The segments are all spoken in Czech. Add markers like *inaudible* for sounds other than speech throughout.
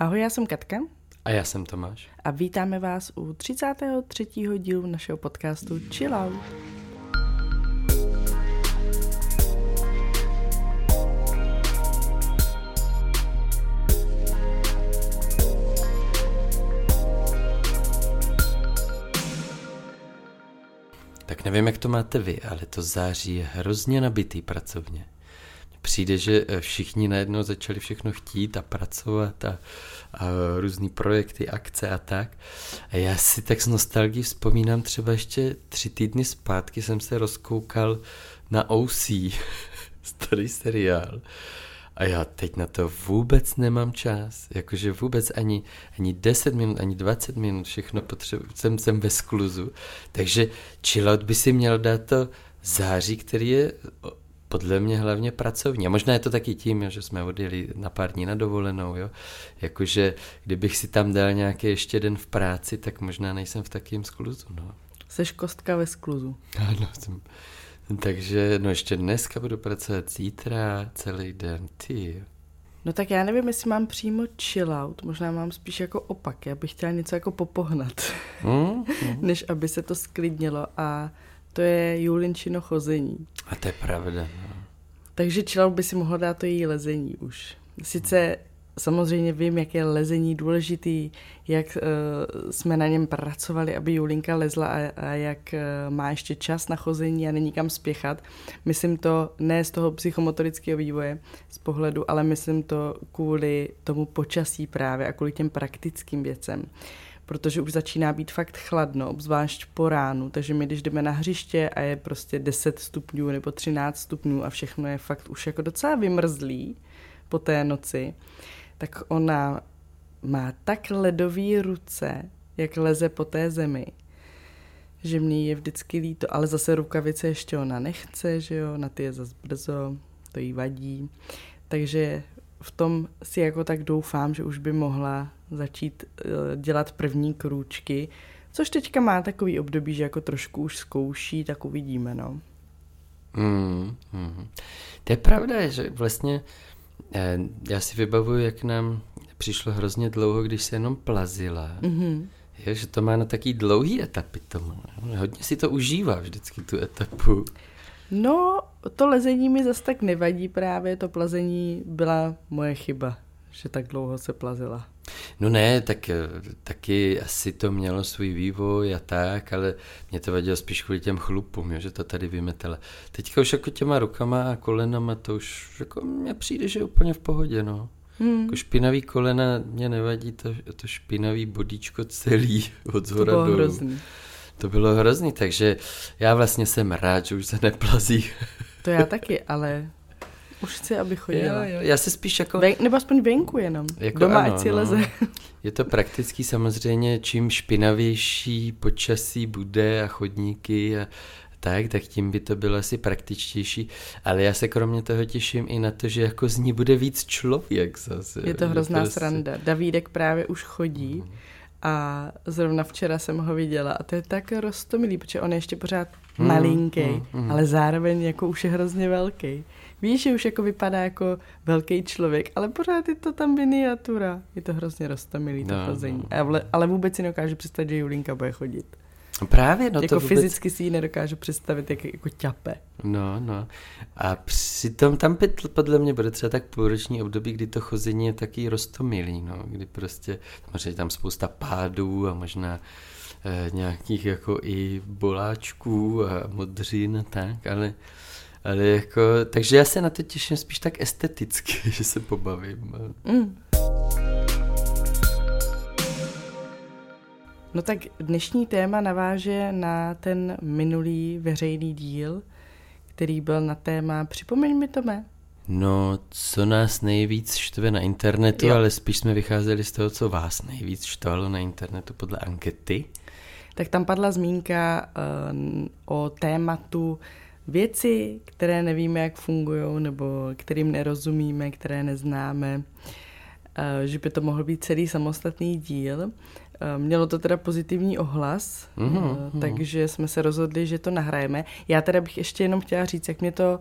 Ahoj, já jsem Katka. A já jsem Tomáš. A vítáme vás u 33. dílu našeho podcastu Chill Out. Tak nevím, jak to máte vy, ale to září je hrozně nabitý pracovně přijde, že eh, všichni najednou začali všechno chtít a pracovat a, a různý projekty, akce a tak. A já si tak s nostalgií vzpomínám třeba ještě tři týdny zpátky jsem se rozkoukal na OC, *laughs* starý seriál. A já teď na to vůbec nemám čas. Jakože vůbec ani, ani 10 minut, ani 20 minut, všechno potřebuji, jsem, jsem ve skluzu. Takže chillout by si měl dát to září, který je podle mě hlavně pracovní. A možná je to taky tím, jo, že jsme odjeli na pár dní na dovolenou, jo. Jakože kdybych si tam dal nějaký ještě den v práci, tak možná nejsem v takém skluzu, no. Seš kostka ve skluzu. Ano, jsem. Takže no ještě dneska budu pracovat zítra celý den, ty. No tak já nevím, jestli mám přímo chill out, možná mám spíš jako opak, já bych chtěla něco jako popohnat, mm, mm. *laughs* než aby se to sklidnilo a to je Julinčino chození. A to je pravda. No. Takže čelal by si mohl dát to její lezení už. Sice samozřejmě vím, jak je lezení důležitý, jak uh, jsme na něm pracovali, aby Julinka lezla a, a jak uh, má ještě čas na chození a není kam spěchat. Myslím to ne z toho psychomotorického vývoje, z pohledu, ale myslím to kvůli tomu počasí právě a kvůli těm praktickým věcem. Uh, protože už začíná být fakt chladno, obzvlášť po ránu, takže my když jdeme na hřiště a je prostě 10 stupňů nebo 13 stupňů a všechno je fakt už jako docela vymrzlý po té noci, tak ona má tak ledový ruce, jak leze po té zemi, že mě je vždycky líto, ale zase rukavice ještě ona nechce, že jo, na ty je zase brzo, to jí vadí. Takže v tom si jako tak doufám, že už by mohla začít uh, dělat první krůčky, což teďka má takový období, že jako trošku už zkouší, tak uvidíme, no. Mm, mm. To je pravda, že vlastně eh, já si vybavuju, jak nám přišlo hrozně dlouho, když se jenom plazila. Mm-hmm. Je, že to má na taký dlouhý etapy tomu. Hodně si to užívá vždycky tu etapu. No, to lezení mi zase tak nevadí právě, to plazení byla moje chyba, že tak dlouho se plazila. No ne, tak eh, taky asi to mělo svůj vývoj a tak, ale mě to vadilo spíš kvůli těm chlupům, jo, že to tady vymetele. Teďka už jako těma rukama a kolenama to už jako mně přijde, že je úplně v pohodě, no. Hmm. Jako špinavý kolena mě nevadí, to, to špinavý bodíčko celý *laughs* od zhora to bylo hrozný. To bylo hrozný, takže já vlastně jsem rád, že už se neplazí. To já taky, ale už chci, aby chodila. Jo, jo, já se spíš jako... Ven, nebo aspoň venku jenom. Jako Doma, ano, ať si no. leze. Je to praktický samozřejmě, čím špinavější počasí bude a chodníky a tak, tak tím by to bylo asi praktičtější. Ale já se kromě toho těším i na to, že jako z ní bude víc člověk zase. Je to hrozná prostě... sranda. Davídek právě už chodí. Mm a zrovna včera jsem ho viděla a to je tak roztomilý, protože on je ještě pořád mm, malinký, mm, mm. ale zároveň jako už je hrozně velký. Víš, že už jako vypadá jako velký člověk, ale pořád je to tam miniatura. Je to hrozně roztomilý to no, chození. No. Ale, ale vůbec si nedokážu představit, že Julinka bude chodit. Právě, no jako to vůbec... fyzicky si ji nedokážu představit, jak jako ťape. No, no. A přitom tam podle mě bude třeba tak půlroční období, kdy to chození je taky rostomilý, no, kdy prostě, možná tam spousta pádů a možná eh, nějakých jako i boláčků a modřin a tak, ale ale jako, takže já se na to těším spíš tak esteticky, *laughs* že se pobavím. Mm. No tak dnešní téma naváže na ten minulý veřejný díl, který byl na téma Připomeň mi to mé. No, co nás nejvíc štve na internetu, jo. ale spíš jsme vycházeli z toho, co vás nejvíc štvalo na internetu podle ankety. Tak tam padla zmínka uh, o tématu věci, které nevíme, jak fungují, nebo kterým nerozumíme, které neznáme, uh, že by to mohl být celý samostatný díl. Eh, mělo to teda pozitivní ohlas, mm-hmm, takže jsme se rozhodli, že to nahrajeme. Já teda bych ještě jenom chtěla říct, jak mě to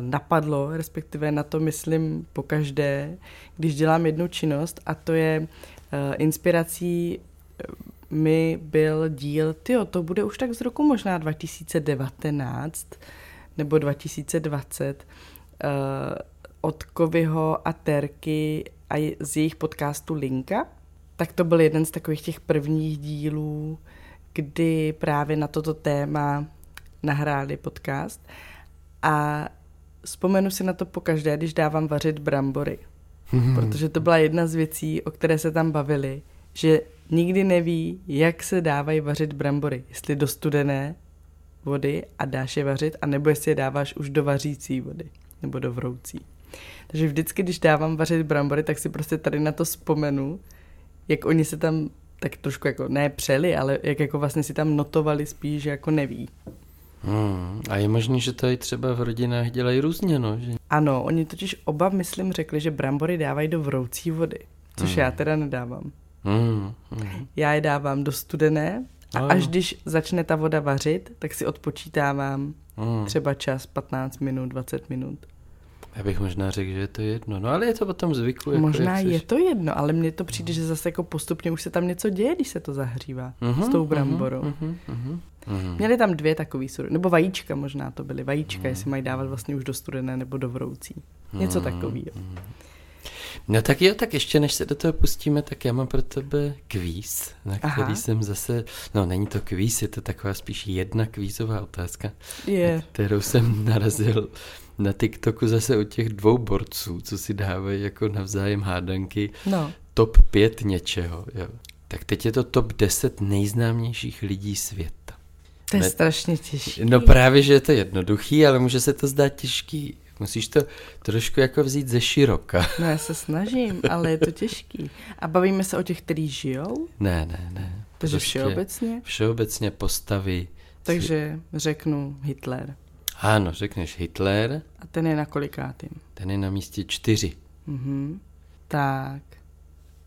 napadlo, respektive na to myslím po každé, když dělám jednu činnost a to je inspirací mi byl díl, tyjo, to bude už tak z roku možná 2019 nebo 2020 uh, od Kovyho a Terky a z jejich podcastu Linka, tak to byl jeden z takových těch prvních dílů, kdy právě na toto téma nahráli podcast a vzpomenu si na to pokaždé, když dávám vařit brambory. *laughs* Protože to byla jedna z věcí, o které se tam bavili, že nikdy neví, jak se dávají vařit brambory. Jestli do studené vody a dáš je vařit, anebo jestli je dáváš už do vařící vody, nebo do vroucí. Takže vždycky, když dávám vařit brambory, tak si prostě tady na to vzpomenu, jak oni se tam tak trošku jako ne přeli, ale jak jako vlastně si tam notovali spíš, že jako neví. Hmm, a je možné, že to i třeba v rodinách dělají různě, no? Že... Ano, oni totiž oba, myslím, řekli, že brambory dávají do vroucí vody, což hmm. já teda nedávám. Hmm, hmm. Já je dávám do studené a no. až když začne ta voda vařit, tak si odpočítávám hmm. třeba čas 15 minut, 20 minut. Já bych možná řekl, že je to jedno. No ale je to potom zvyku. Jako možná je to jedno, ale mně to přijde, že zase jako postupně už se tam něco děje, když se to zahřívá uh-huh, s tou bramborou. Uh-huh, uh-huh, uh-huh. Měli tam dvě takové sury, nebo vajíčka možná to byly. Vajíčka, uh-huh. jestli mají dávat vlastně už do studené nebo do vroucí. Něco uh-huh, takového. Uh-huh. No tak jo, tak ještě než se do toho pustíme, tak já mám pro tebe kvíz, na který Aha. jsem zase, no není to kvíz, je to taková spíš jedna kvízová otázka, yeah. kterou jsem *laughs* narazil na TikToku zase u těch dvou borců, co si dávají jako navzájem hádanky, no. top 5 něčeho, jo. Tak teď je to top 10 nejznámějších lidí světa. To je ne... strašně těžké. No právě, že je to jednoduchý, ale může se to zdát těžký. Musíš to trošku jako vzít ze široka. *laughs* No já se snažím, ale je to těžký. A bavíme se o těch, kteří žijou? Ne, ne, ne. Takže prostě všeobecně? Všeobecně postavy. Takže řeknu Hitler. Ano, řekneš Hitler. A ten je na kolikátým? Ten je na místě čtyři. Mhm. Tak.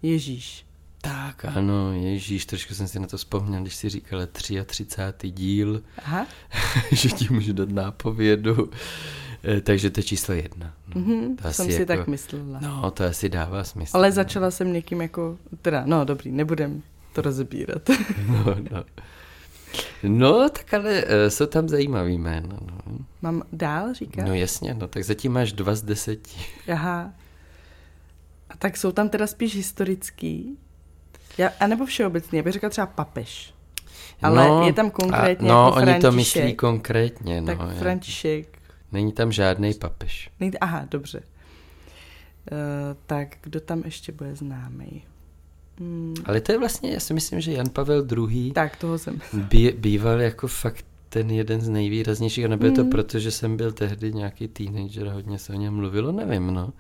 Ježíš. Tak, ano, Ježíš, trošku jsem si na to vzpomněl, když si říkala 33. díl, Aha. *laughs* že ti můžu dát nápovědu. Eh, takže to je číslo jedna. Mm-hmm, to jsem si jako, tak myslela. No, to asi dává smysl. Ale začala jsem někým jako, teda, no dobrý, nebudem to rozebírat. *laughs* no, no. No, tak ale uh, jsou tam zajímavý jména. No. Mám dál říkat? No jasně, no tak zatím máš dva z deseti. Aha. A tak jsou tam teda spíš historický? Já, a nebo všeobecně, já bych řekla třeba papež. Ale no, je tam konkrétně a, No, jako oni to myslí konkrétně. No, tak je. František. Není tam žádný papež. Není, aha, dobře. Uh, tak kdo tam ještě bude známý? Hmm. Ale to je vlastně, já si myslím, že Jan Pavel II. Tak, toho jsem. Bí, býval jako fakt ten jeden z nejvýraznějších, a nebylo hmm. to proto, že jsem byl tehdy nějaký teenager a hodně se o něm mluvilo, nevím, no.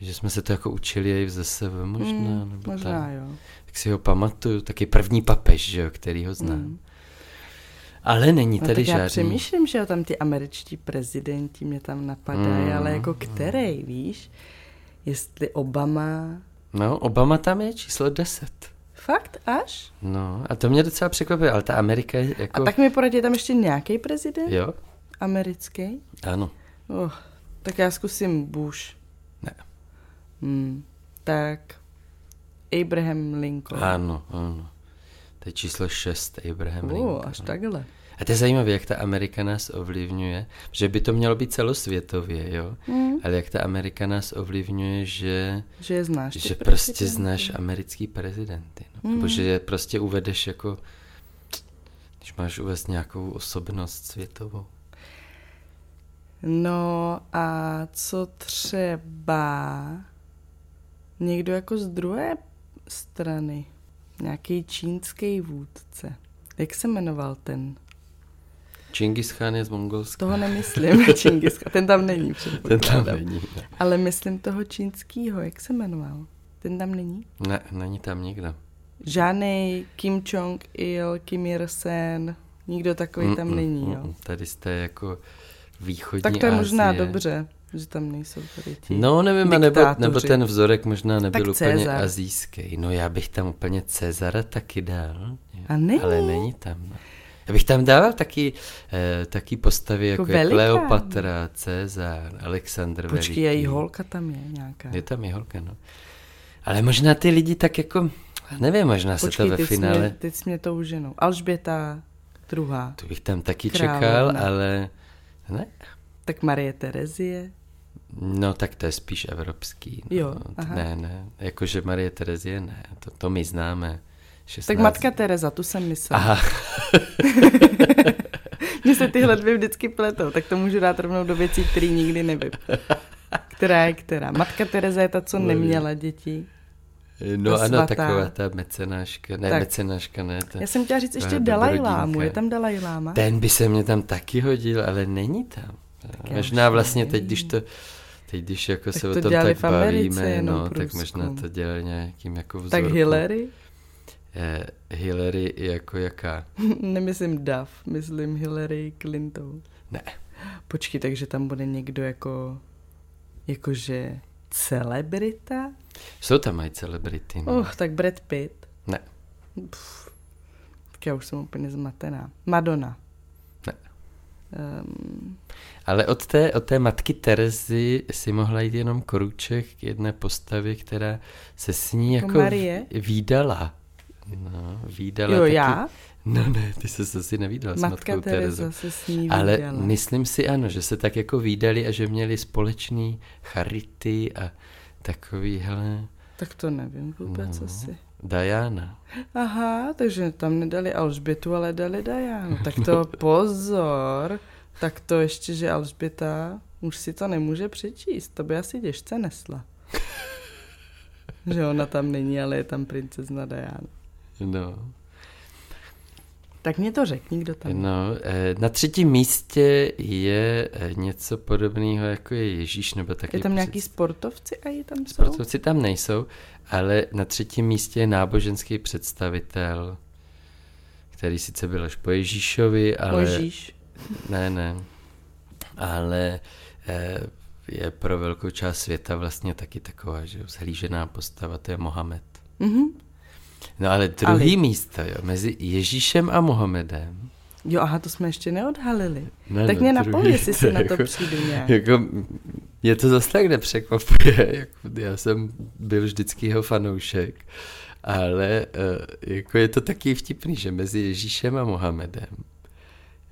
Že jsme se to jako učili i v ZSV možná. Hmm, nebo možná, tam. jo. Tak si ho pamatuju, taky první papež, že jo, který ho znám. Hmm. Ale není no, tady tak žádný. Já přemýšlím, že jo, tam ty američtí prezidenti mě tam napadají, mm, ale jako který, víš? Jestli Obama... No, Obama tam je číslo 10. Fakt? Až? No, a to mě docela překvapuje, ale ta Amerika je jako... A tak mi poradí tam ještě nějaký prezident? Jo. Americký? Ano. Oh, tak já zkusím Bush. Ne. Hmm, tak Abraham Lincoln. Ano, ano. To je číslo 6, Abraham uh, Lincoln. až takhle. A to je zajímavé, jak ta Amerika nás ovlivňuje, že by to mělo být celosvětově, jo? Mm. Ale jak ta Amerika nás ovlivňuje, že... Že je znáš. Že prostě znáš americký prezidenty. No? Mm. Nebo že je prostě uvedeš jako... Když máš uvést nějakou osobnost světovou. No a co třeba někdo jako z druhé strany? Nějaký čínský vůdce. Jak se jmenoval ten? Čingis Khan je z Mongolska. Toho nemyslím, *laughs* Čingis Khan. Ten tam není, Ten tam není. Ne. Ale myslím toho čínskýho, jak se jmenoval? Ten tam není? Ne, není tam nikdo. Žádný Kim Jong-il, Kim Ir-sen, nikdo takový mm, tam mm, není, jo? Tady jste jako východní Tak to je možná dobře, že tam nejsou tady ti No nevím, nebo, nebo ten vzorek možná nebyl tak úplně Cezar. azijský. No já bych tam úplně Cezara taky dal. A není? Ale není tam. No. Já bych tam dával taky, eh, taky postavy jako, Jako velikán. Kleopatra, Cezar, Alexandr Počkej, Veliký. její holka tam je nějaká. Je tam i holka, no. Ale možná ty lidi tak jako, nevím, možná se Počkej, to ve teď, finále, Mě, teď jsi mě tou ženou. Alžběta druhá. to bych tam taky Královna. čekal, ale ne. Tak Marie Terezie. No tak to je spíš evropský. No. Jo, aha. Ne, ne, jakože Marie Terezie ne, to, to my známe. 16. Tak matka Tereza, tu jsem myslela. Aha, *laughs* Mně se tyhle dvě vždycky pletou, tak to můžu dát rovnou do věcí, které nikdy nevím. Která je která? Matka Tereza je ta, co neměla děti. no Ta ano, svatá. taková ta mecenáška, ne, Tak. mecenáška, ne, ta, Já jsem chtěla říct ještě ta Dalaj dobrodinka. Lámu. Je tam Dalaj Láma? Ten by se mě tam taky hodil, ale není tam. já Možná vlastně teď, když to Teď když jako Tak se o to tom dělali tak v Americe bavíme, no, tak možná to dělali nějakým jako vzorku. Tak Hillary? Eh, Hillary jako jaká? *laughs* Nemyslím Duff, myslím Hillary Clinton. Ne. Počkej, takže tam bude někdo jako, jakože celebrita? Jsou tam mají celebrity. No. Uh, tak Brad Pitt. Ne. Pff, tak já už jsem úplně zmatená. Madonna. Ne. Um, Ale od té, od té matky Terezy si mohla jít jenom koruček k jedné postavě, která se s ní Jako jako Marie? výdala. No, výdala jo, taky. já? No ne, ty se asi nevídala s Matka matkou Tereza Terezou. se s ní Ale myslím si ano, že se tak jako výdali a že měli společný charity a takový, hele, Tak to nevím vůbec No. asi. Diana. Aha, takže tam nedali Alžbětu, ale dali Dianu. Tak to *laughs* pozor. Tak to ještě, že Alžběta už si to nemůže přečíst. To by asi těžce nesla. že ona tam není, ale je tam princezna Diana. No, Tak mě to řekni, kdo tam je. no, eh, na třetím místě je eh, něco podobného, jako je Ježíš, nebo taky Je tam nějaký sportovci a ji tam jsou? Sportovci tam nejsou, ale na třetím místě je náboženský představitel, který sice byl až po Ježíšovi, ale... Možíš. Ne, ne. Ale eh, je pro velkou část světa vlastně taky taková, že zhlížená postava, to je Mohamed. Mhm. No ale druhý Ali. místo, jo, mezi Ježíšem a Mohamedem. Jo, aha, to jsme ještě neodhalili. Ne, tak no, mě napověď, jestli si na to jako- přijdu nějak. Jako, mě to zase tak nepřekvapuje, *laughs* jako, já jsem byl vždycky jeho fanoušek, ale uh, jako je to taky vtipný, že mezi Ježíšem a Mohamedem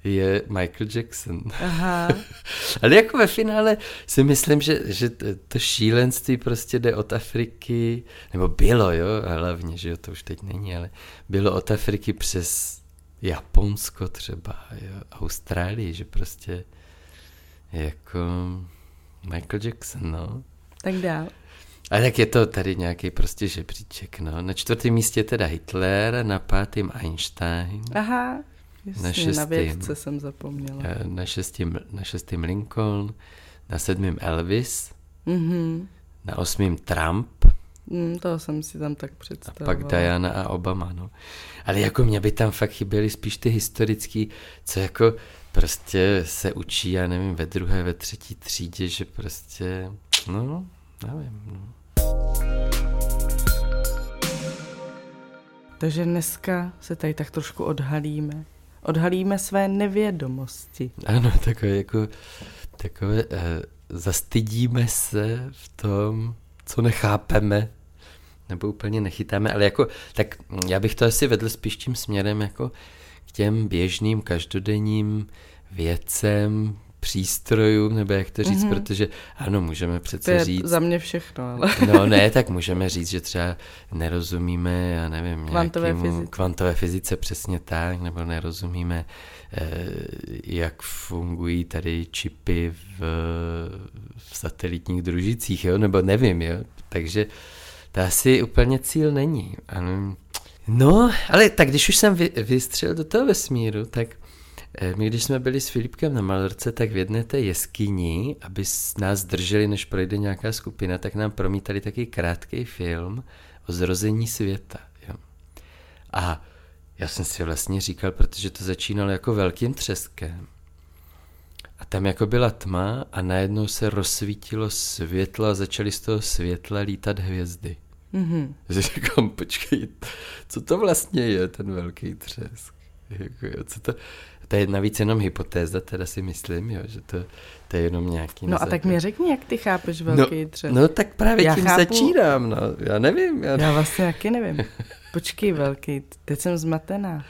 je Michael Jackson. Aha, *laughs* Ale jako ve finále si myslím, že, že to šílenství prostě jde od Afriky, nebo bylo, jo, hlavně, že jo, to už teď není, ale bylo od Afriky přes Japonsko třeba, jo, Austrálii, že prostě jako Michael Jackson, no. tak dál. A tak je to tady nějaký prostě žebříček, no. Na čtvrtém místě teda Hitler, na pátém Einstein, Aha, jasně, Na šestým. na vědce jsem zapomněla. eh, na šestém, na šestém Lincoln, na sedmém Elvis, Mhm. na osmém Trump Mm, toho jsem si tam tak a představovala. pak Diana a Obama, no. Ale jako mě by tam fakt chyběly spíš ty historický, co jako prostě se učí, já nevím, ve druhé, ve třetí třídě, že prostě, no, nevím, no. Takže dneska se tady tak trošku odhalíme. Odhalíme své nevědomosti. Ano, takové jako, takové, eh, zastydíme se v tom, co nechápeme, nebo úplně nechytáme, ale jako, tak já bych to asi vedl spíš tím směrem jako k těm běžným, každodenním věcem, přístrojům, nebo jak to říct, mm-hmm. protože ano, můžeme To přece je říct, za mě všechno, ale No ne, tak můžeme říct, že třeba nerozumíme, já nevím, Kvantové fyzice. kvantové fyzice přesně tak, nebo nerozumíme, eh, jak fungují tady čipy v, v satelitních družicích, jo, nebo nevím, jo, takže to asi úplně cíl není. Ano. No, ale tak když už jsem vy, vystřelil do toho vesmíru, tak my když jsme byli s Filipkem na Malorce, tak v jedné té jeskyni, aby nás drželi, než projde nějaká skupina, tak nám promítali taky krátký film o zrození světa. Jo. A já jsem si vlastně říkal, protože to začínalo jako velkým třeskem. A tam jako byla tma a najednou se rozsvítilo světlo a začaly z toho světla lítat hvězdy. mhm. Že říkám, počkej, co to vlastně je ten velký třesk? Jako, co to, to je navíc jenom hypotéza, teda si myslím, jo, že to, to je jenom nějaký... No a tak mi řekni, jak ty chápeš velký no, třes. No tak právě Já tím chápu- začínám, no. Já nevím. Já, Já vlastně taky nevím. Počkej, velký, teď jsem zmatená.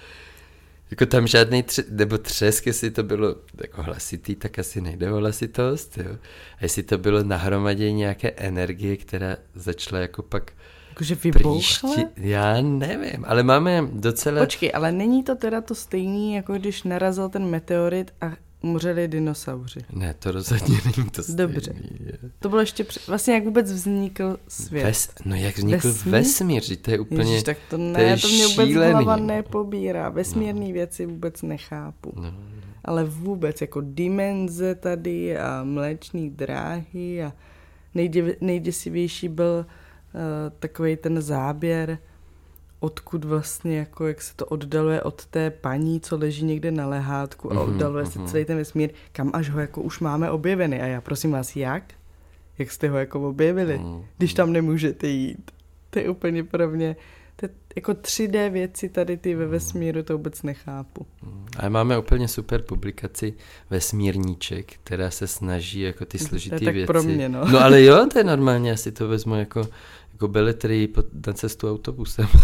Jako tam žádný tři, nebo třesk, jestli to bylo jako hlasitý, tak asi nejde o hlasitost, jo. A jestli to bylo nahromadění nějaké energie, která začala jako pak Jakože příšti, vybouchle? já nevím, ale máme docela... Počkej, ale není to teda to stejný, jako když narazil ten meteorit a umřeli dinosauři. Ne, to rozhodně není to stejný. Dobře. To bylo ještě před, vlastně jak vůbec vznikl svět. Ves, no jak vznikl Vesmír? vesmír, že to je úplně... Ježiš, tak to to ne, je to, mě vůbec šílený. hlava nepobírá. Vesmírné věci vůbec nechápu. No, Ale vůbec, jako dimenze tady a mléční dráhy a nejdě, nejděsivější byl takový ten záběr, odkud vlastně, jako jak se to oddaluje od té paní, co leží někde na lehátku a Mhm, oddaluje se mhm. celý ten vesmír, kam až ho jako už máme objevený. A já prosím vás, jak? Jak jste ho jako objevili? Mm, když tam nemůžete jít. To je úplně pro mě, to je jako 3D věci tady ty ve vesmíru, to vůbec nechápu. Ale máme úplně super publikaci Vesmírníček, která se snaží jako ty tak věci... pro mě, no. no ale jo, to je normálně, asi to vezmu jako, jako pod- na cestu autobusem. *laughs*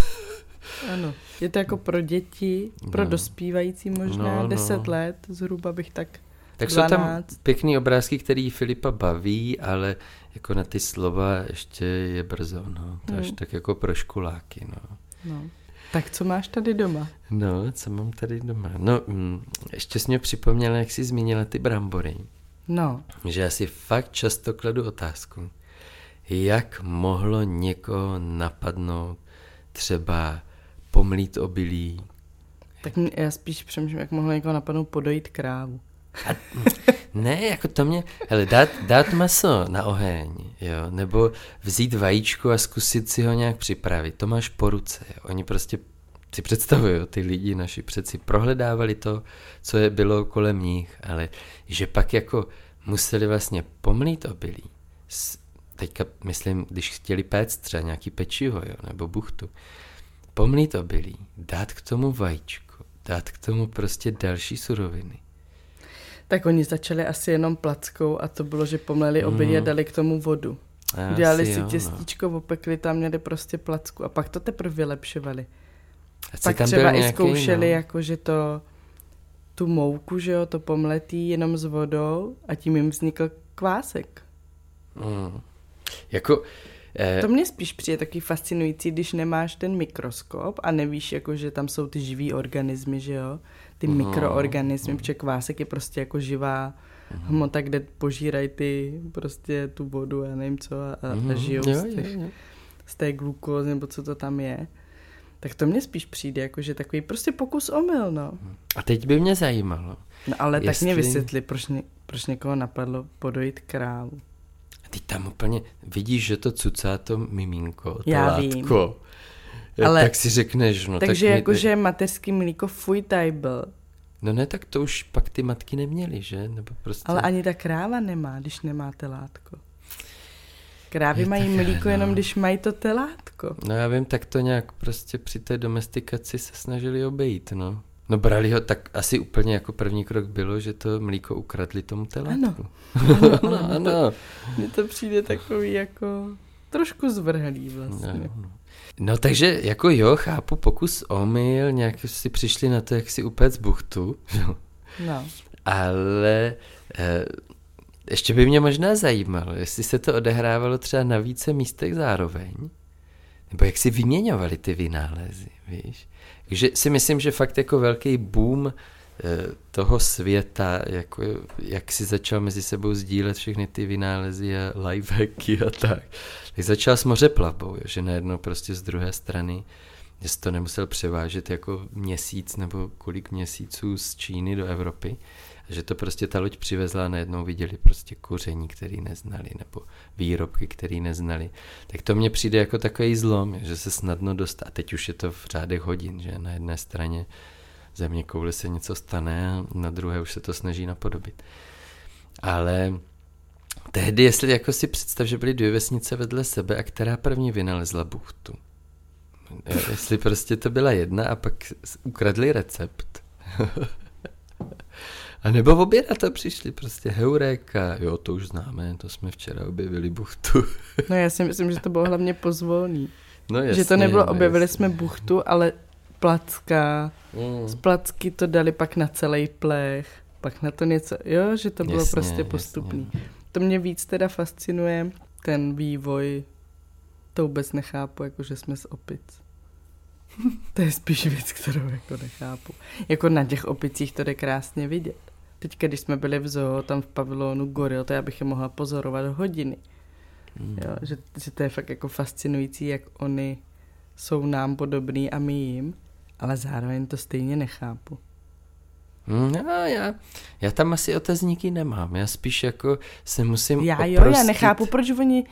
Ano, je to jako pro děti, pro No. dospívající možná, No, no. 10 let, zhruba bych tak Tak jsou tam 12. pěkný obrázky, který Filipa baví, ale jako na ty slova ještě je brzo, no. To až Hmm. tak jako pro školáky, no. No. Tak co máš tady doma? No, co mám tady doma? No, mm, ještě jsi mě připomněla, jak jsi zmínila ty brambory. No, Že já si fakt často kladu otázku, jak mohlo někoho napadnout třeba pomlít obilí. tak já spíš přemýšlím, jak mohlo někoho napadnout podojit krávu. Ne, jako to mě, hele, dát, dát maso na oheň, jo, nebo vzít vajíčko a zkusit si ho nějak připravit, to máš po ruce, jo. Oni prostě si představují, ty lidi naši přeci prohledávali to, co je bylo kolem nich, ale že pak jako museli vlastně pomlít obilí, teďka myslím, když chtěli péct třeba nějaký pečivo, jo, nebo buchtu, pomlít obilí, dát k tomu vajíčko, dát k tomu prostě další suroviny. Tak oni začali asi jenom plackou a to bylo, že pomleli obilí a Mhm. dali k tomu vodu. Asi Dělali si jo, no. těstíčko, opekli tam, měli prostě placku a pak to teprve vylepšovali. Asi Pak tam třeba i nějaký, zkoušeli, no. jako že to tu mouku, že jo, to pomletí jenom s vodou a tím jim vznikl kvásek. Mm. Jako, eh, To mě spíš přijde taky fascinující, když nemáš ten mikroskop a nevíš, jako, že tam jsou ty živý organismy, že jo, ty Mhm. mikroorganismy, protože kvásek je prostě jako živá hmota, kde požírají ty prostě tu vodu, já nevím co, a, a, a mhm, žijou jo, z, jo, těch, jo. z té glukózy, nebo co to tam je. Tak to mně spíš přijde, jako, že takový prostě pokus omyl, no. A teď by mě zajímalo, No ale tak Jestli- mě vysvětli, proč, ně, proč někoho napadlo podojit krávu. Ty tam úplně vidíš, že to cucá to miminko, to Já vím. látko. Ja, Ale- tak si řekneš, no Takže tak jakože mateřský mlíko fuj tajbl, No ne, tak to už pak ty matky neměly, že? Nebo prostě... ale ani ta kráva nemá, když nemá telátko. Krávy Je mají takhle, mlíko no. jenom, když mají to telátko. No já vím, tak to nějak prostě při té domestikaci se snažili obejít, no. No brali ho, tak asi úplně jako první krok bylo, že to mlíko ukradli tomu telátku. Ano, no, ano. Mně to přijde takový jako trošku zvrhlý vlastně. No, no. no takže jako jo, chápu pokus omyl, nějak si přišli na to, jak si upéct buchtu. No. ale eh, ještě by mě možná zajímalo, jestli se to odehrávalo třeba na více místech zároveň, nebo jak si vyměňovali ty vynálezy, víš. Takže si myslím, že fakt jako velký boom eh, toho světa, jako jak si začal mezi sebou sdílet všechny ty vynálezy a lifehacky a tak, tak začal s mořeplavbou, jo, že najednou prostě z druhé strany, že to nemusel převážet jako měsíc nebo kolik měsíců z Číny do Evropy, že to prostě ta loď přivezla a najednou viděli prostě kuření, který neznali, nebo výrobky, který neznali. Tak to mně přijde jako takový zlom, že se snadno dostat. A teď už je to v řádech hodin, že na jedné straně země koule se něco stane a na druhé už se to snaží napodobit. Ale tehdy, jestli jako si představ, že byly dvě vesnice vedle sebe a která první vynalezla buchtu. Jo, Jestli prostě to byla jedna a pak ukradli recept *laughs* nebo v oběda to přišli prostě heuréka, jo, to už známe, to jsme včera objevili buchtu. *laughs* no já si myslím, že to bylo hlavně pozvolný. No jasně, že to nebylo, no objevili jasně. jsme buchtu, ale placka, Mm. z placky to dali pak na celý plech, pak na to něco, jo, že to bylo Jasně, prostě jasně. postupný. To mě víc teda fascinuje, ten vývoj, to vůbec nechápu, jako že jsme z opic. *laughs* to je spíš věc, kterou jako nechápu. Jako na těch opicích to jde krásně vidět. Teď, když jsme byli v zoo, tam v pavilonu goril, to já bych je mohla pozorovat hodiny. Mm. Jo, že, že to je fakt jako fascinující, jak oni jsou nám podobný a my jim, ale zároveň to stejně nechápu. No, já, já tam asi otazníky nemám, já spíš jako se musím Já jo, já oprostit. nechápu, proč oni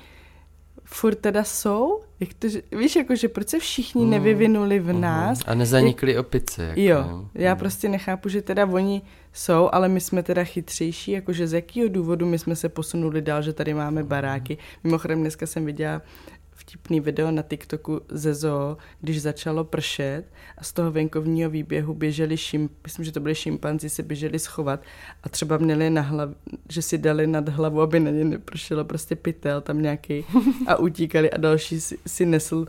furt teda jsou, jak to, že- víš, jako, že proč se všichni Mm, nevyvinuli v Mhm. nás. A nezanikly opice. Jako, Jo, já Mm. prostě nechápu, že teda oni jsou, ale my jsme teda chytřejší, jakože z jakého důvodu my jsme se posunuli dál, že tady máme baráky. Mimochodem dneska jsem viděla vtipný video na TikToku ze zoo, když začalo pršet a z toho venkovního výběhu běželi šimp, myslím, že to byli šimpanzi, se běželi schovat a třeba měli na hlav, že si dali nad hlavu, aby na ně nepršelo prostě pytel tam nějaký *laughs* a utíkali a další si, si nesl uh,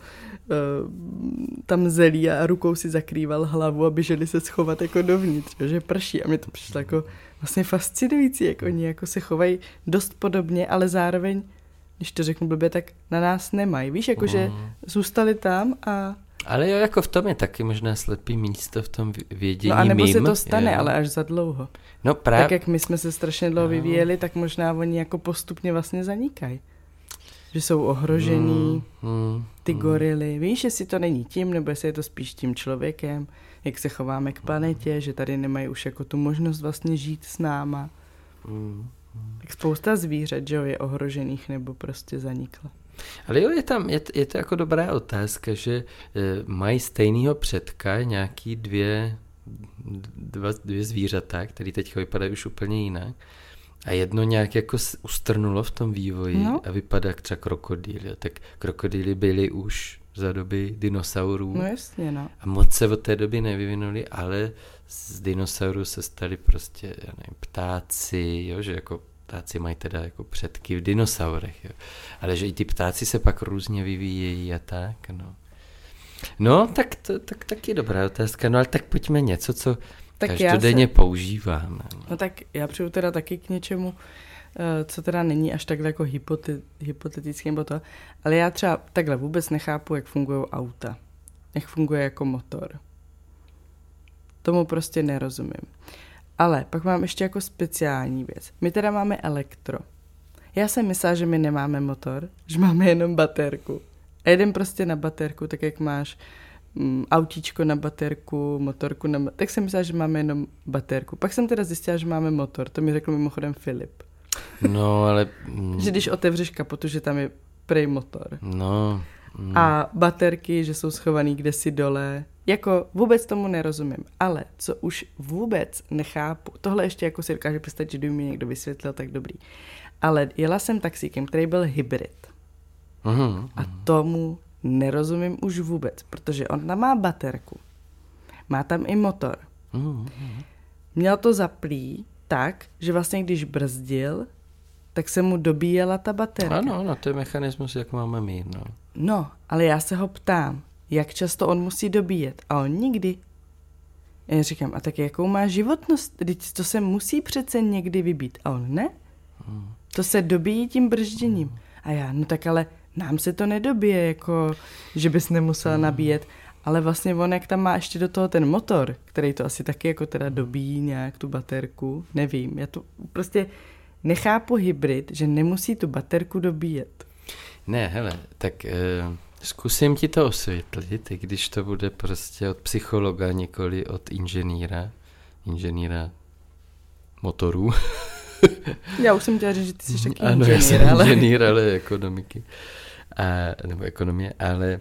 tam zelí a rukou si zakrýval hlavu a běželi se schovat jako dovnitř, že prší. A mě to přišlo jako vlastně fascinující, jak oni jako se chovají dost podobně, ale zároveň když to řeknu blbě, tak na nás nemají. Víš, jakože Mm. zůstali tam a... Ale jo, jako v tom je taky možná slepý místo v tom vě- vědění No a nebo se mým, to stane, jo. ale až za dlouho. No Tak právě, jak my jsme se strašně dlouho No. vyvíjeli, tak možná oni jako postupně vlastně zanikají. Že jsou ohrožení, Mm, mm, ty mm. gorily. Víš, jestli to není tím, nebo jestli je to spíš tím člověkem, jak se chováme k planetě, že tady nemají už jako tu možnost vlastně žít s náma. Mm. Tak spousta zvířat, že jo, je ohrožených nebo prostě zanikla. Ale jo, je tam, je, je to jako dobrá otázka, že e, mají stejného předka nějaký dvě, dva, dvě zvířata, které teď vypadají už úplně jinak. A jedno nějak jako ustrnulo v tom vývoji No. a vypadá jak třeba krokodýl. jo. Tak krokodýly byly už za doby dinosaurů. No jasně, no. A moc se od té doby nevyvinuli, ale z dinosaurů se stali prostě, já nevím, ptáci, jo, že jako ptáci mají teda jako předky v dinosaurech, jo. Ale že i ty ptáci se pak různě vyvíjejí a tak, no. No, tak to tak, taky dobrá otázka. No ale tak pojďme něco, co Tak každodenně se- používáme. no. No tak já přijdu teda taky k něčemu, eh, co teda není až takhle jako hypote- hypotetický nebo to, ale já třeba takhle vůbec nechápu, jak fungují auta. Jak funguje jako motor. Tomu prostě nerozumím. Ale pak mám ještě jako speciální věc. My teda máme elektro. Já jsem myslela, že my nemáme motor, že máme jenom baterku. A jedem prostě na baterku, tak jak máš mm, autíčko na baterku, motorku na... Tak jsem myslela, že máme jenom baterku. Pak jsem teda zjistila, že máme motor. To mi řekl mimochodem Filip. No, ale... *laughs* mm, Že když otevřeš kapotu, že tam je prej motor. No... mm, A baterky, že jsou schovaný kde si dole. Jako vůbec tomu nerozumím. Ale co už vůbec nechápu, tohle ještě jako si dokáže představit, že kdyby mi někdo vysvětlil, tak dobrý. Ale jela jsem taxíkem, který byl hybrid. mhm, A tomu nerozumím už vůbec, protože on tam má baterku. Má tam i motor. mhm, Měl to zaplý tak, že vlastně když brzdil, tak se mu dobíjela ta baterka. Ano, ano, to je mechanismus, jak máme my, no. No, ale já se ho ptám, jak často on musí dobíjet. A on nikdy. Já říkám, a tak jakou má životnost? Teď to se musí přece někdy vybít. A on ne. To se dobíjí tím bržděním. A já, no tak ale nám se to nedobije, jako, že bys nemusel nabíjet. Ale vlastně on, jak tam má ještě do toho ten motor, který to asi taky jako teda dobíjí nějak tu baterku, nevím. Já to prostě nechápu hybrid, že nemusí tu baterku dobíjet. Ne, hele, tak eh, zkusím ti to osvětlit, i když to bude prostě od psychologa, nikoli od inženýra, inženýra motorů. Já už jsem chtěla říct, že ty jsi taky ano, já jsem inženýr, ale... inženýr, ale ekonomiky, a, nebo ekonomie, ale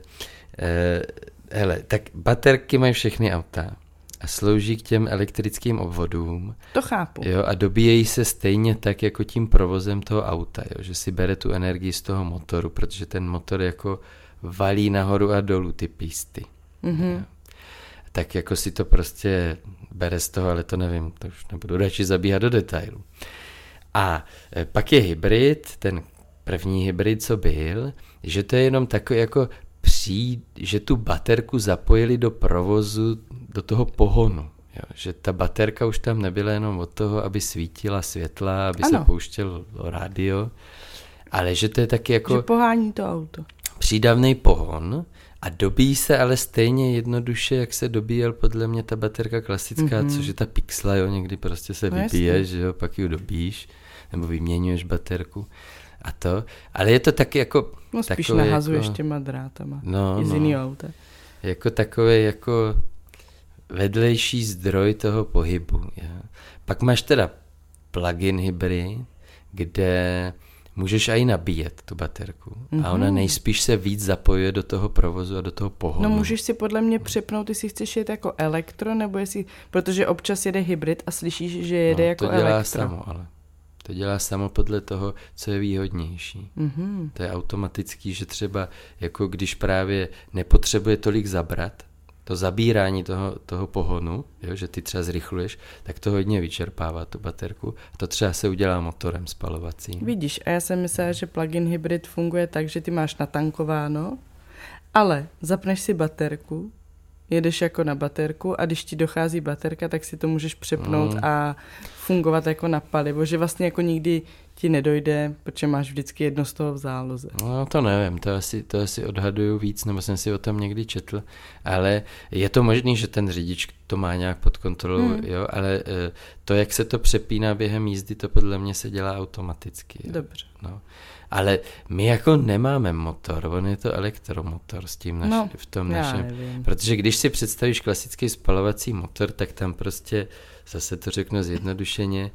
eh, hele, tak baterky mají všechny auta a slouží k těm elektrickým obvodům To chápu. Jo, a dobíjejí se stejně tak jako tím provozem toho auta, jo, že si bere tu energii z toho motoru, protože ten motor jako valí nahoru a dolů ty písty. Mhm. tak jako si to prostě bere z toho, ale to nevím, to už nebudu radši zabíhat do detailu. A e, pak je hybrid, ten první hybrid, co byl, že to je jenom takový jako přijít, že tu baterku zapojili do provozu, do toho pohonu. Jo, že ta baterka už tam nebyla jenom od toho, aby svítila světla, aby ano. se pouštělo rádio, ale že to je taky jako... Že pohání to auto. Přídavný pohon a dobíjí se ale stejně jednoduše, jak se dobíjel podle mě ta baterka klasická, mm-hmm. což je ta pixla, jo, někdy prostě se no vybíješ, že jo, pak ji dobíš, nebo vyměňuješ baterku a to, ale je to taky jako... No spíš nahazuješ jako, těma drátama no, i z no, auta. Jako takový jako vedlejší zdroj toho pohybu. Jo. Pak máš teda plug-in hybrid, kde můžeš i nabíjet tu baterku. Mm-hmm. A ona mhm. nejspíš se víc zapojuje do toho provozu a do toho pohonu. No můžeš si podle mě přepnout, jestli chceš jet jako elektro, nebo jestli, protože občas jede hybrid a slyšíš, že jede no, jako to dělá elektro. samo, ale. To dělá samo podle toho, co je výhodnější. Mm-hmm. To je automatický, že třeba jako když právě nepotřebuje tolik zabrat, to zabírání toho, toho pohonu, jo, že ty třeba zrychluješ, tak to hodně vyčerpává tu baterku. To třeba se udělá motorem spalovacím. Vidíš, a já jsem myslela, že plug-in hybrid funguje tak, že ty máš natankováno, ale zapneš si baterku, jedeš jako na baterku a když ti dochází baterka, tak si to můžeš přepnout mm. a fungovat jako na palivo, že vlastně jako nikdy ti nedojde, protože máš vždycky jedno z toho v záloze. No to nevím, to asi, to asi odhaduju víc, nebo jsem si o tom někdy četl, ale je to možný, že ten řidič to má nějak pod kontrolou, hmm. jo, ale eh, to, jak se to přepíná během jízdy, to podle mě se dělá automaticky. Jo. Dobře. No. Ale my jako nemáme motor, on je to elektromotor s tím naš, no, v tom našem. Nevím. Protože když si představíš klasický spalovací motor, tak tam prostě, zase to řeknu zjednodušeně,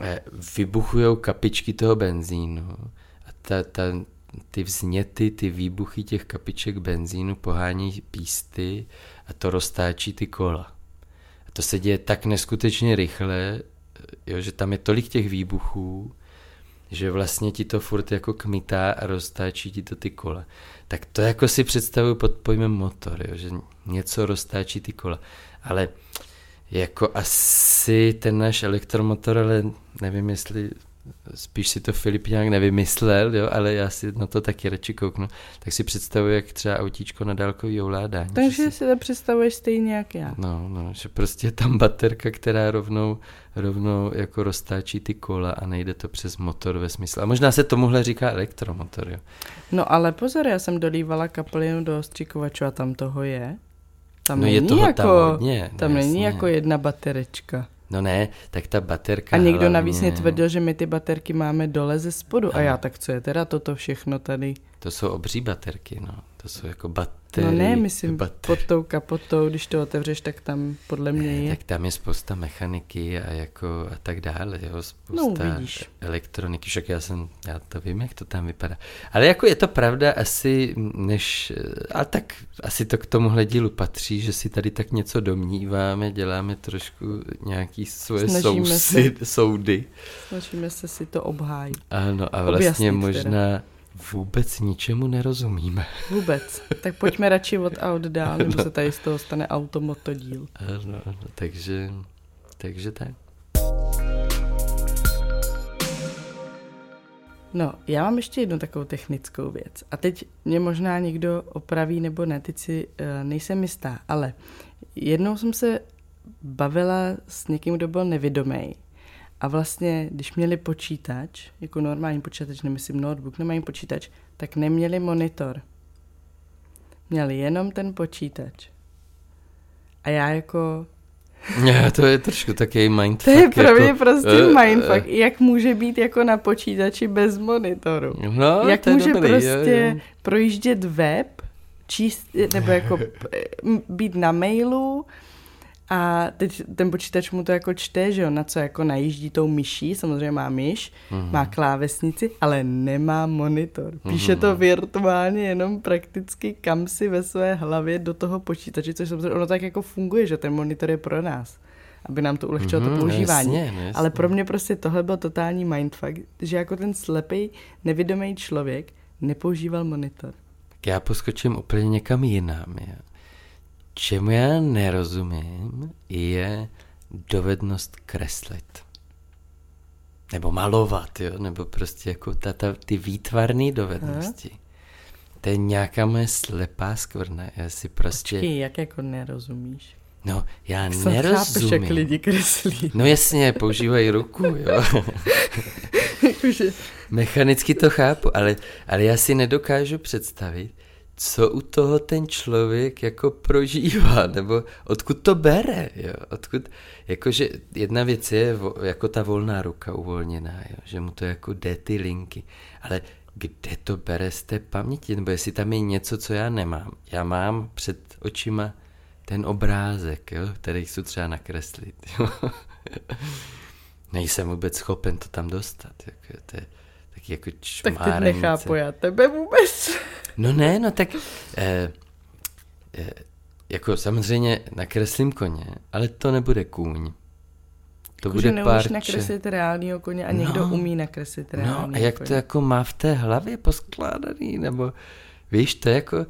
eh, vybuchují kapičky toho benzínu. A ta, ta, ty vzněty, ty výbuchy těch kapiček benzínu pohání písty a to roztáčí ty kola. A to se děje tak neskutečně rychle, jo, že tam je tolik těch výbuchů, že vlastně ti to furt jako kmitá a roztáčí ti to ty kola. Tak to jako si představuju pod pojmem motor, jo, že něco roztáčí ty kola. Ale jako asi ten náš elektromotor, ale nevím, jestli spíš si to Filip nějak nevymyslel, jo, ale já si na to taky radši kouknu, tak si představuji, jak třeba autíčko na dálkový ovládání. Takže si... si to představuješ stejně jak já. No, no, že prostě je tam baterka, která rovnou, rovnou jako roztáčí ty kola a nejde to přes motor ve smyslu. A možná se tomuhle říká elektromotor, jo. No ale pozor, já jsem dolívala kapelinu do ostřikovaču a tam toho je. Tam no není je toho jako, tam hodně. Tam no, není jako jedna baterečka. No ne, tak ta baterka A někdo hlavně... navíc mě tvrdil, že my ty baterky máme dole ze spodu. Ano. A já, tak co je teda toto všechno tady? To jsou obří baterky, no. To jsou jako baterie. No ne, myslím bater... pod tou kapotou, když to otevřeš, tak tam podle mě je. Tak tam je spousta mechaniky a jako a tak dále, jo, spousta no, vidíš. elektroniky, však já jsem, já to vím, jak to tam vypadá. Ale jako je to pravda asi, než, a tak asi to k tomuhle dílu patří, že si tady tak něco domníváme, děláme trošku nějaký svoje sousy, se, soudy. Snažíme se si to obhájit. Ano, a vlastně Objasnit možná teda Vůbec ničemu nerozumíme. Vůbec. Tak pojďme radši od aut dál, nebo se tady z toho stane automotodíl. Ano, ano, takže, takže tak. No, já mám ještě jednu takovou technickou věc. A teď mě možná někdo opraví nebo ne, teď si uh, nejsem jistá, ale jednou jsem se bavila s někým, kdo byl nevědomý a vlastně, když měli počítač, jako normální počítač, nemyslím notebook, normální počítač, tak neměli monitor. Měli jenom ten počítač. A já jako... Ne, to je trošku takový mindfuck. To je pro mě jako, prostě uh, mindfuck. Uh, Jak může být jako na počítači bez monitoru? No, Jak to může dobrý, prostě jo, jo. projíždět web, číst, nebo jako být na mailu, a teď ten počítač mu to jako čte, že jo, na co jako najíždí tou myší, samozřejmě má myš, mm-hmm. má klávesnici, ale nemá monitor. Píše mm-hmm. to virtuálně jenom prakticky kam si ve své hlavě do toho počítače, což samozřejmě ono tak jako funguje, že ten monitor je pro nás aby nám to ulehčilo mm-hmm, to používání. Jasně, jasně. Ale pro mě prostě tohle byl totální mindfuck, že jako ten slepý, nevědomý člověk nepoužíval monitor. Tak já poskočím úplně někam jinam. Já čemu já nerozumím, je dovednost kreslit. Nebo malovat, jo? Nebo prostě jako ta, ta, ty výtvarné dovednosti. Aha. To je nějaká moje slepá skvrna. Já si prostě... Počkej, jak jako nerozumíš? No, já Snad nerozumím. Chápeš, jak lidi kreslí. No jasně, používají ruku, jo. *laughs* Mechanicky to chápu, ale, ale já si nedokážu představit, co u toho ten člověk jako prožívá, *laughs* nebo odkud to bere, jo, odkud, jakože jedna věc je jako ta volná ruka uvolněná, jo, že mu to jako jde ty linky, ale kde to bere z té paměti, nebo jestli tam je něco, co já nemám. Já mám před očima ten obrázek, jo, který chci třeba nakreslit, jo. *laughs* Nejsem vůbec schopen to tam dostat, jako, to je, taky jako čmárenice. Tak teď nechápu já tebe vůbec. No ne, no tak eh, eh, jako samozřejmě nakreslím koně, ale to nebude kůň. To jako, bude že pár nakreslit reálního koně a někdo no, umí nakreslit reálního No a jak koně. to jako má v té hlavě poskládaný, nebo víš, to jako,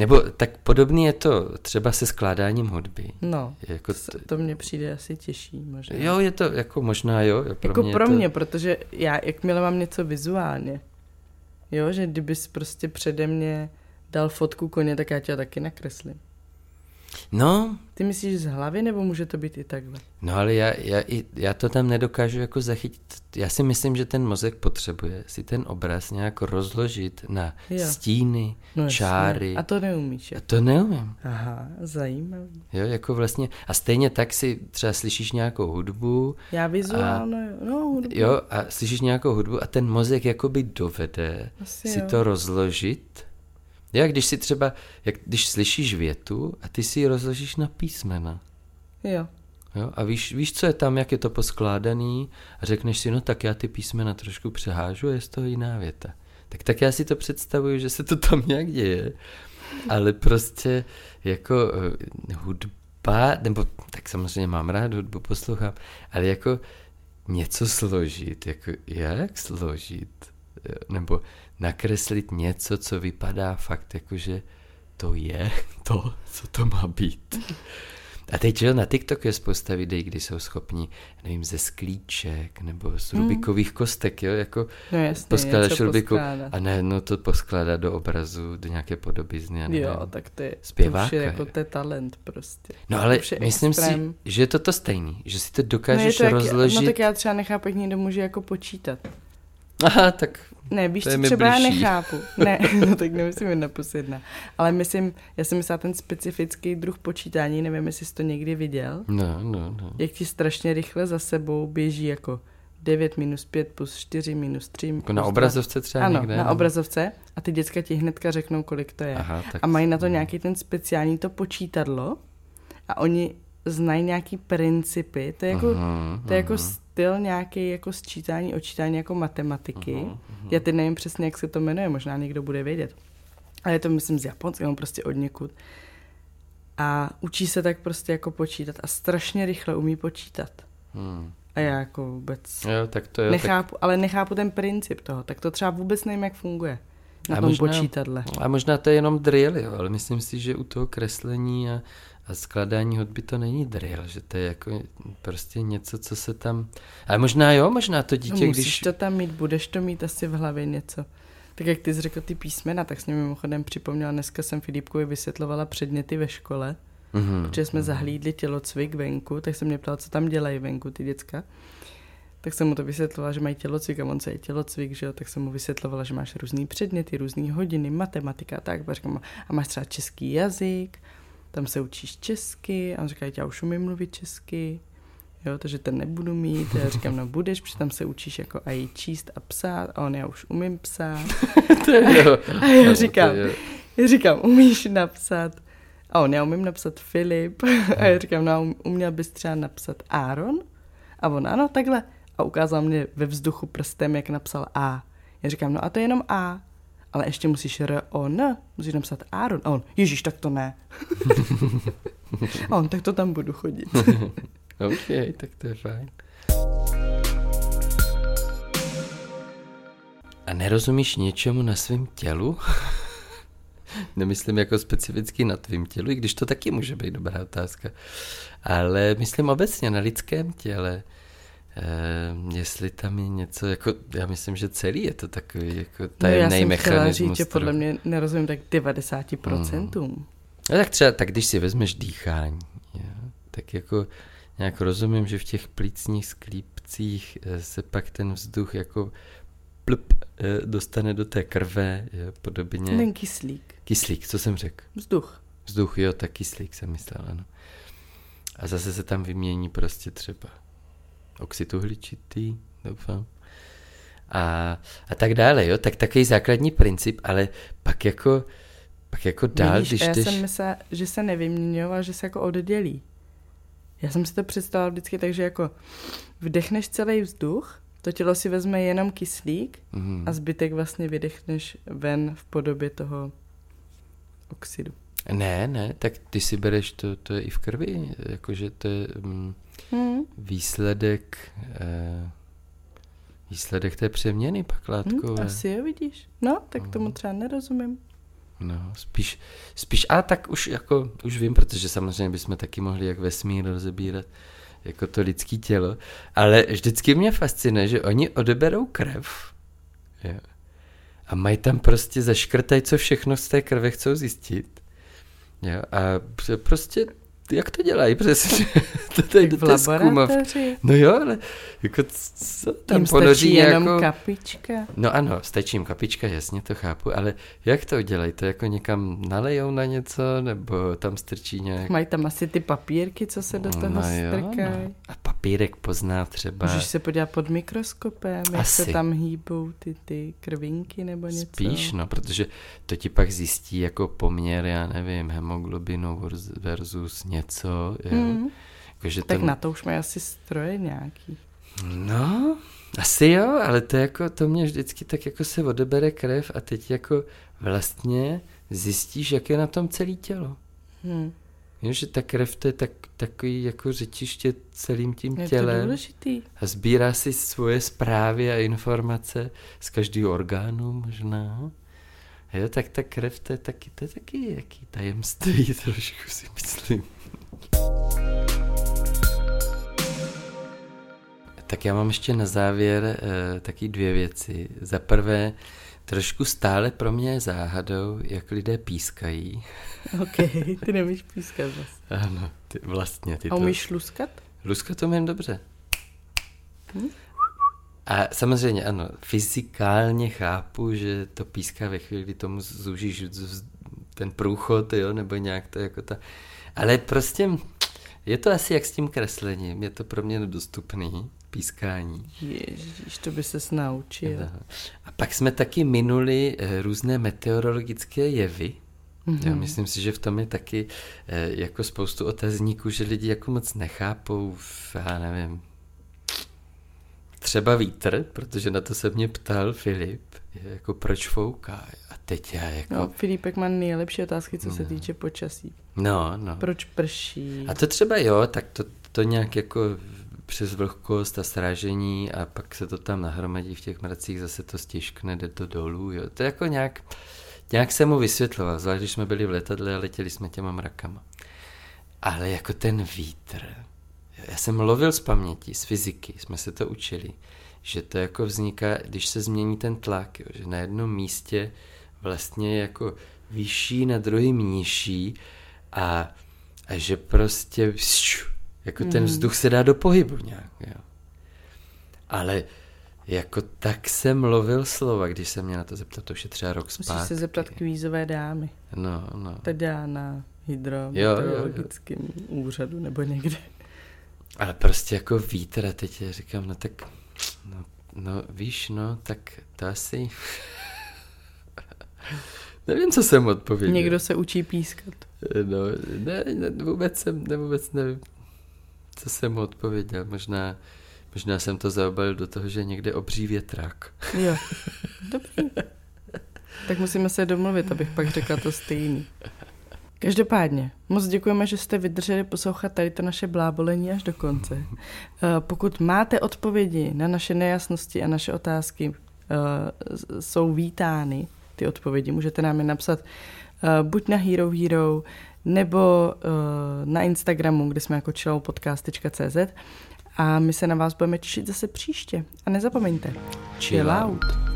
nebo tak podobný je to třeba se skládáním hudby. No, jako to, to mně přijde asi těžší možná. Jo, je to jako možná, jo. Pro jako mě pro to... mě, protože já, jakmile mám něco vizuálně, jo, že kdybys prostě přede mě dal fotku koně, tak já tě taky nakreslím. No. Ty myslíš z hlavy, nebo může to být i takhle? No ale já, já, já to tam nedokážu jako zachytit. Já si myslím, že ten mozek potřebuje si ten obraz nějak rozložit na jo. stíny, no, čáry. A to neumíš. A to neumím. Aha, zajímavý. Jo, jako vlastně. A stejně tak si třeba slyšíš nějakou hudbu. Já vizuálně, no hudbu. Jo, a slyšíš nějakou hudbu a ten mozek jakoby dovede Asi si jo. to rozložit já, když si třeba, jak, když slyšíš větu a ty si ji rozložíš na písmena. Jo. jo. A víš, víš, co je tam, jak je to poskládaný a řekneš si, no tak já ty písmena trošku přehážu a je z toho jiná věta. Tak, tak já si to představuju, že se to tam nějak děje, ale prostě jako uh, hudba, nebo tak samozřejmě mám rád hudbu, poslouchám, ale jako něco složit, jako jak složit, nebo nakreslit něco, co vypadá fakt jako, že to je *laughs* to, co to má být. A teď, že na TikToku je spousta videí, kdy jsou schopni, nevím, ze sklíček nebo z hmm. rubikových kostek, jo, jako no jasně, poskládáš rubiku a ne, no to poskládá do obrazu, do nějaké podobizny. A jo, tak to je, zpěváka, to je jako to je talent prostě. No ale myslím extrém. si, že je to to stejný, že si to dokážeš no to rozložit. Jak, no tak já třeba nechápu, jak někdo může jako počítat. Aha, tak ne, víš, co třeba já nechápu. Ne, *laughs* no tak nemyslím jedna plus jedna. Ale myslím, já jsem myslela ten specifický druh počítání, nevím, jestli jsi to někdy viděl. No, no, no. Jak ti strašně rychle za sebou běží jako 9 minus 5 plus 4 minus 3. Jako na obrazovce třeba ano, někde? na no. obrazovce a ty děcka ti hnedka řeknou, kolik to je. Aha, tak... A mají na to nějaký ten speciální to počítadlo a oni znají nějaký principy. To je jako, uh-huh, to je jako styl nějaký jako sčítání, očítání jako matematiky. Uh-huh, uh-huh. Já teď nevím přesně, jak se to jmenuje, možná někdo bude vědět. Ale je to, myslím, z Japonska, prostě od někud. A učí se tak prostě jako počítat a strašně rychle umí počítat. Hmm. A já jako vůbec jo, tak to jo, nechápu, tak... ale nechápu ten princip toho, tak to třeba vůbec nevím, jak funguje na a tom možná, počítadle. A možná to je jenom drill, jo, ale myslím si, že u toho kreslení a a skladání hudby to není drill, že to je jako prostě něco, co se tam... Ale možná jo, možná to dítě, no, musíš když... to tam mít, budeš to mít asi v hlavě něco. Tak jak ty jsi řekl ty písmena, tak s ním mimochodem připomněla, dneska jsem Filipkovi vysvětlovala předměty ve škole, mm-hmm. protože jsme mm-hmm. zahlídli tělocvik venku, tak jsem mě ptal, co tam dělají venku ty děcka. Tak jsem mu to vysvětlovala, že mají tělocvik a on se je tělocvik, že jo, tak jsem mu vysvětlovala, že máš různý předměty, různé hodiny, matematika a tak. A, říkám, a máš třeba český jazyk, tam se učíš česky a on říká, já už umím mluvit česky, jo, takže ten nebudu mít. Já říkám, no budeš, protože tam se učíš jako i číst a psát a on, já už umím psát. *laughs* to je *laughs* jo. A já říkám, já říkám, umíš napsat? A on, já umím napsat Filip. *laughs* A já říkám, no uměl bys třeba napsat Aaron? A on, ano, takhle. A ukázal mě ve vzduchu prstem, jak napsal A. Já říkám, no a to je jenom A ale ještě musíš R, O, N, musíš napsat Aaron. A on, ježíš, tak to ne. *laughs* a on, tak to tam budu chodit. *laughs* OK, tak to je fajn. A nerozumíš něčemu na svém tělu? *laughs* nemyslím jako specificky na tvým tělu, i když to taky může být dobrá otázka. Ale myslím obecně na lidském těle. Uh, jestli tam je něco, jako, já myslím, že celý je to takový jako tajemný no, mechanismus. říct, že podle mě nerozumím tak 90%. Mm. No tak třeba, tak když si vezmeš dýchání, jo, tak jako nějak rozumím, že v těch plícních sklípcích eh, se pak ten vzduch jako plup, eh, dostane do té krve, jo, podobně. Ten kyslík. Kyslík, co jsem řekl? Vzduch. Vzduch, jo, tak kyslík jsem myslel, ano. A zase se tam vymění prostě třeba oxid uhličitý, doufám. A, a tak dále, jo, tak takový základní princip, ale pak jako, pak jako dál, Vidíš, když já jdeš... jsem myslela, že se nevyměňoval, že se jako oddělí. Já jsem si to představila vždycky tak, že jako vdechneš celý vzduch, to tělo si vezme jenom kyslík mm. a zbytek vlastně vydechneš ven v podobě toho oxidu. Ne, ne, tak ty si bereš, to, to je i v krvi, jakože to je mm, mm. výsledek eh, výsledek té přeměny pak látkové. Hmm, asi je vidíš. No, tak tomu mhm. třeba nerozumím. No, spíš, spíš, a tak už jako, už vím, protože samozřejmě bychom taky mohli jak vesmír rozebírat jako to lidské tělo, ale vždycky mě fascinuje, že oni odeberou krev jo, a mají tam prostě zaškrtaj, co všechno z té krve chcou zjistit. Jo, a prostě jak to dělají přesně? *laughs* to tady v laboratoři. No jo, ale jako co tam Jim ponoří jenom jako... kapička. No ano, stačí jim kapička, jasně to chápu, ale jak to udělají? To jako někam nalejou na něco, nebo tam strčí nějak... Mají tam asi ty papírky, co se do toho no, strkají. No. A papírek pozná třeba... Můžeš se podívat pod mikroskopem, jak asi. se tam hýbou ty, ty krvinky nebo něco. Spíš, no, protože to ti pak zjistí jako poměr, já nevím, hemoglobinu versus něco něco. Jo. Mm. Jako, že tak ten... na to už mají asi stroje nějaký. No, asi jo, ale to jako, to mě vždycky tak jako se odebere krev a teď jako vlastně zjistíš, jak je na tom celé tělo. Hmm. Jo, že ta krev to je tak, takový jako řečiště celým tím je tělem. To důležitý. A sbírá si svoje zprávy a informace z každého orgánu možná. Jo, tak ta krev to je taky, to je taky jaký tajemství *laughs* trošku si myslím. Tak já mám ještě na závěr uh, taky dvě věci. Za prvé, trošku stále pro mě je záhadou, jak lidé pískají. OK, ty nevíš pískat vlastně. *laughs* Ano, ty, vlastně. Ty A umíš to... luskat? Luskat to umím dobře. Hm? A samozřejmě ano, fyzikálně chápu, že to píská ve chvíli, kdy tomu zúžíš ten průchod, jo, nebo nějak to jako ta... Ale prostě je to asi jak s tím kreslením, je to pro mě nedostupný pískání. Ježíš, to by se naučil. A pak jsme taky minuli eh, různé meteorologické jevy. Mm-hmm. Já myslím si, že v tom je taky eh, jako spoustu otazníků, že lidi jako moc nechápou, já nevím, třeba vítr, protože na to se mě ptal Filip, jako proč fouká. A teď já jako... No, Filipek má nejlepší otázky, co no. se týče počasí. No, no. Proč prší? A to třeba jo, tak to, to nějak jako přes vlhkost a srážení a pak se to tam nahromadí v těch mracích, zase to stěžkne, jde to dolů, jo. To je jako nějak, nějak jsem mu vysvětloval, zvlášť když jsme byli v letadle a letěli jsme těma mrakama. Ale jako ten vítr, já jsem lovil z paměti, z fyziky, jsme se to učili, že to jako vzniká, když se změní ten tlak, jo, že na jednom místě vlastně jako vyšší, na druhém nižší a, a že prostě jako mm. ten vzduch se dá do pohybu nějak. Jo. Ale jako tak jsem lovil slova, když jsem mě na to zeptat, to už je třeba rok zpátky. Musíš se zeptat kvízové dámy. No, no. Teda na hydrometeorologickém úřadu nebo někde. Ale prostě jako vítr a teď říkám, no tak, no, no víš, no, tak to asi... Nevím, co jsem odpověděl. Někdo se učí pískat. No, ne, ne vůbec jsem, ne, vůbec nevím, co jsem odpověděl. Možná, možná jsem to zaobalil do toho, že někde obří větrák. Jo, dobrý. Tak musíme se domluvit, abych pak řekla to stejný. Každopádně, moc děkujeme, že jste vydrželi poslouchat tady to naše blábolení až do konce. Eh, pokud máte odpovědi na naše nejasnosti a naše otázky, eh, jsou vítány ty odpovědi. Můžete nám je napsat buď na Hero Hero, nebo na Instagramu, kde jsme jako chillpodcast.cz a my se na vás budeme těšit zase příště. A nezapomeňte, chill, out.